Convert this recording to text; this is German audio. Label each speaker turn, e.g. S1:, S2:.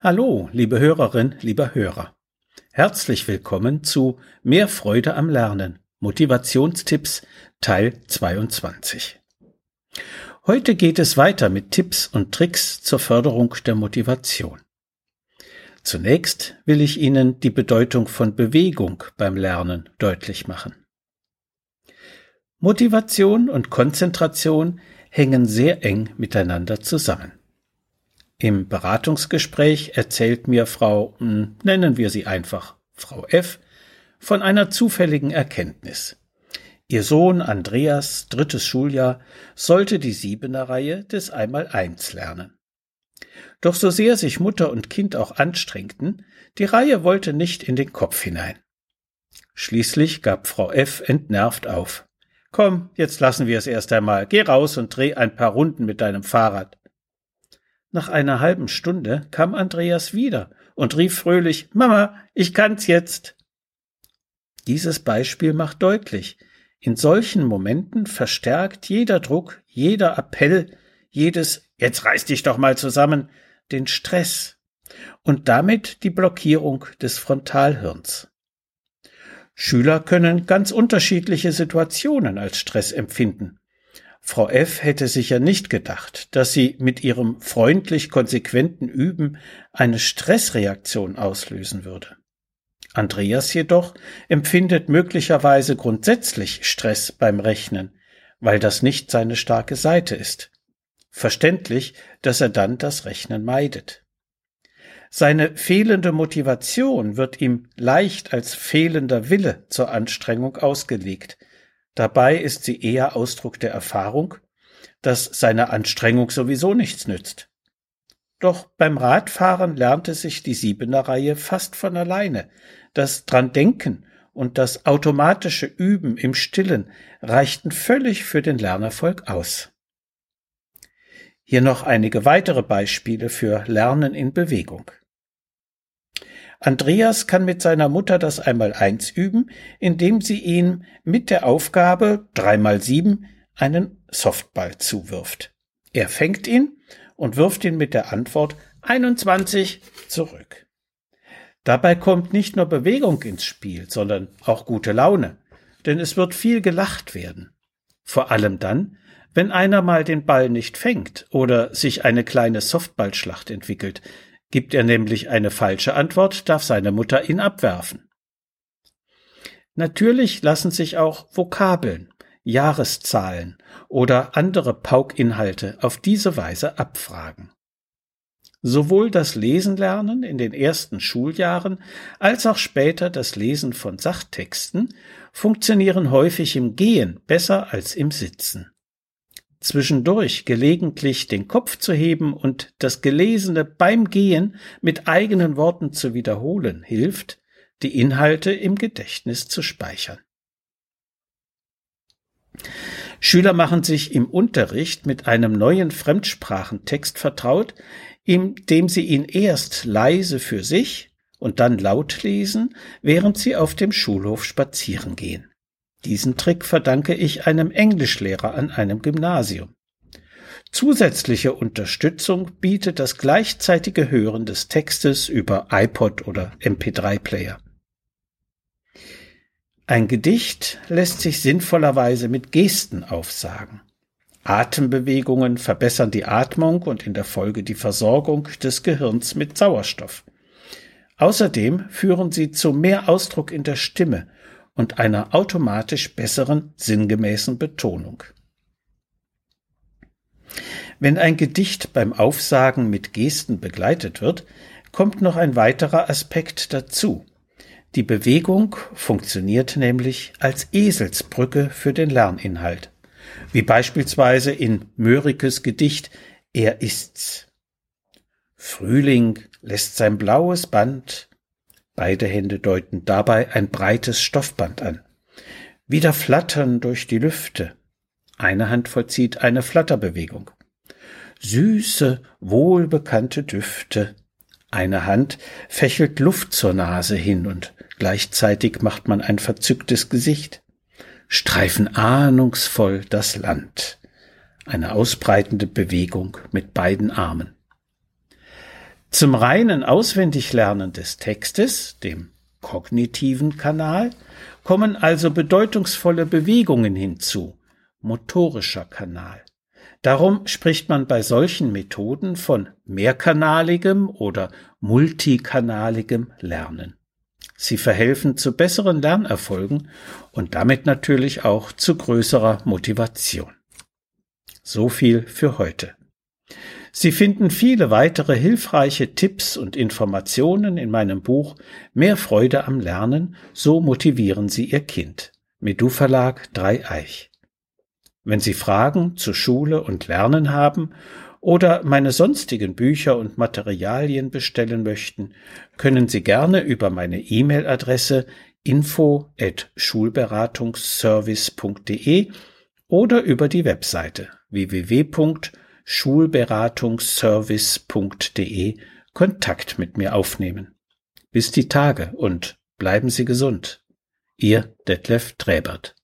S1: Hallo, liebe Hörerin, lieber Hörer. Herzlich willkommen zu Mehr Freude am Lernen. Motivationstipps Teil 22. Heute geht es weiter mit Tipps und Tricks zur Förderung der Motivation. Zunächst will ich Ihnen die Bedeutung von Bewegung beim Lernen deutlich machen. Motivation und Konzentration hängen sehr eng miteinander zusammen. Im Beratungsgespräch erzählt mir Frau, hm, nennen wir sie einfach Frau F, von einer zufälligen Erkenntnis. Ihr Sohn Andreas, drittes Schuljahr, sollte die Siebener Reihe des Einmaleins lernen. Doch so sehr sich Mutter und Kind auch anstrengten, die Reihe wollte nicht in den Kopf hinein. Schließlich gab Frau F. entnervt auf. Komm, jetzt lassen wir es erst einmal. Geh raus und dreh ein paar Runden mit deinem Fahrrad. Nach einer halben Stunde kam Andreas wieder und rief fröhlich Mama, ich kann's jetzt. Dieses Beispiel macht deutlich, in solchen Momenten verstärkt jeder Druck, jeder Appell, jedes Jetzt reiß dich doch mal zusammen den Stress und damit die Blockierung des Frontalhirns. Schüler können ganz unterschiedliche Situationen als Stress empfinden. Frau F. hätte sicher nicht gedacht, dass sie mit ihrem freundlich konsequenten Üben eine Stressreaktion auslösen würde. Andreas jedoch empfindet möglicherweise grundsätzlich Stress beim Rechnen, weil das nicht seine starke Seite ist. Verständlich, dass er dann das Rechnen meidet. Seine fehlende Motivation wird ihm leicht als fehlender Wille zur Anstrengung ausgelegt, Dabei ist sie eher Ausdruck der Erfahrung, dass seine Anstrengung sowieso nichts nützt. Doch beim Radfahren lernte sich die Siebener Reihe fast von alleine. Das dran denken und das automatische Üben im Stillen reichten völlig für den Lernerfolg aus. Hier noch einige weitere Beispiele für Lernen in Bewegung. Andreas kann mit seiner Mutter das Einmaleins üben, indem sie ihm mit der Aufgabe drei mal sieben einen Softball zuwirft. Er fängt ihn und wirft ihn mit der Antwort 21 zurück. Dabei kommt nicht nur Bewegung ins Spiel, sondern auch gute Laune, denn es wird viel gelacht werden. Vor allem dann, wenn einer mal den Ball nicht fängt oder sich eine kleine Softballschlacht entwickelt, Gibt er nämlich eine falsche Antwort, darf seine Mutter ihn abwerfen. Natürlich lassen sich auch Vokabeln, Jahreszahlen oder andere Paukinhalte auf diese Weise abfragen. Sowohl das Lesen lernen in den ersten Schuljahren als auch später das Lesen von Sachtexten funktionieren häufig im Gehen besser als im Sitzen zwischendurch gelegentlich den Kopf zu heben und das Gelesene beim Gehen mit eigenen Worten zu wiederholen, hilft, die Inhalte im Gedächtnis zu speichern. Schüler machen sich im Unterricht mit einem neuen Fremdsprachentext vertraut, indem sie ihn erst leise für sich und dann laut lesen, während sie auf dem Schulhof spazieren gehen. Diesen Trick verdanke ich einem Englischlehrer an einem Gymnasium. Zusätzliche Unterstützung bietet das gleichzeitige Hören des Textes über iPod oder MP3-Player. Ein Gedicht lässt sich sinnvollerweise mit Gesten aufsagen. Atembewegungen verbessern die Atmung und in der Folge die Versorgung des Gehirns mit Sauerstoff. Außerdem führen sie zu mehr Ausdruck in der Stimme und einer automatisch besseren sinngemäßen Betonung. Wenn ein Gedicht beim Aufsagen mit Gesten begleitet wird, kommt noch ein weiterer Aspekt dazu. Die Bewegung funktioniert nämlich als Eselsbrücke für den Lerninhalt, wie beispielsweise in Mörikes Gedicht Er ist's. Frühling lässt sein blaues Band Beide Hände deuten dabei ein breites Stoffband an. Wieder flattern durch die Lüfte. Eine Hand vollzieht eine Flatterbewegung. Süße, wohlbekannte Düfte. Eine Hand fächelt Luft zur Nase hin und gleichzeitig macht man ein verzücktes Gesicht. Streifen ahnungsvoll das Land. Eine ausbreitende Bewegung mit beiden Armen. Zum reinen Auswendiglernen des Textes, dem kognitiven Kanal, kommen also bedeutungsvolle Bewegungen hinzu, motorischer Kanal. Darum spricht man bei solchen Methoden von mehrkanaligem oder multikanaligem Lernen. Sie verhelfen zu besseren Lernerfolgen und damit natürlich auch zu größerer Motivation. So viel für heute. Sie finden viele weitere hilfreiche Tipps und Informationen in meinem Buch Mehr Freude am Lernen, so motivieren Sie Ihr Kind. Medu Verlag Dreieich. Wenn Sie Fragen zu Schule und Lernen haben oder meine sonstigen Bücher und Materialien bestellen möchten, können Sie gerne über meine E-Mail-Adresse info at schulberatungsservice.de oder über die Webseite www.schulberatungsservice.de Kontakt mit mir aufnehmen. Bis die Tage und bleiben Sie gesund. Ihr Detlef Träbert.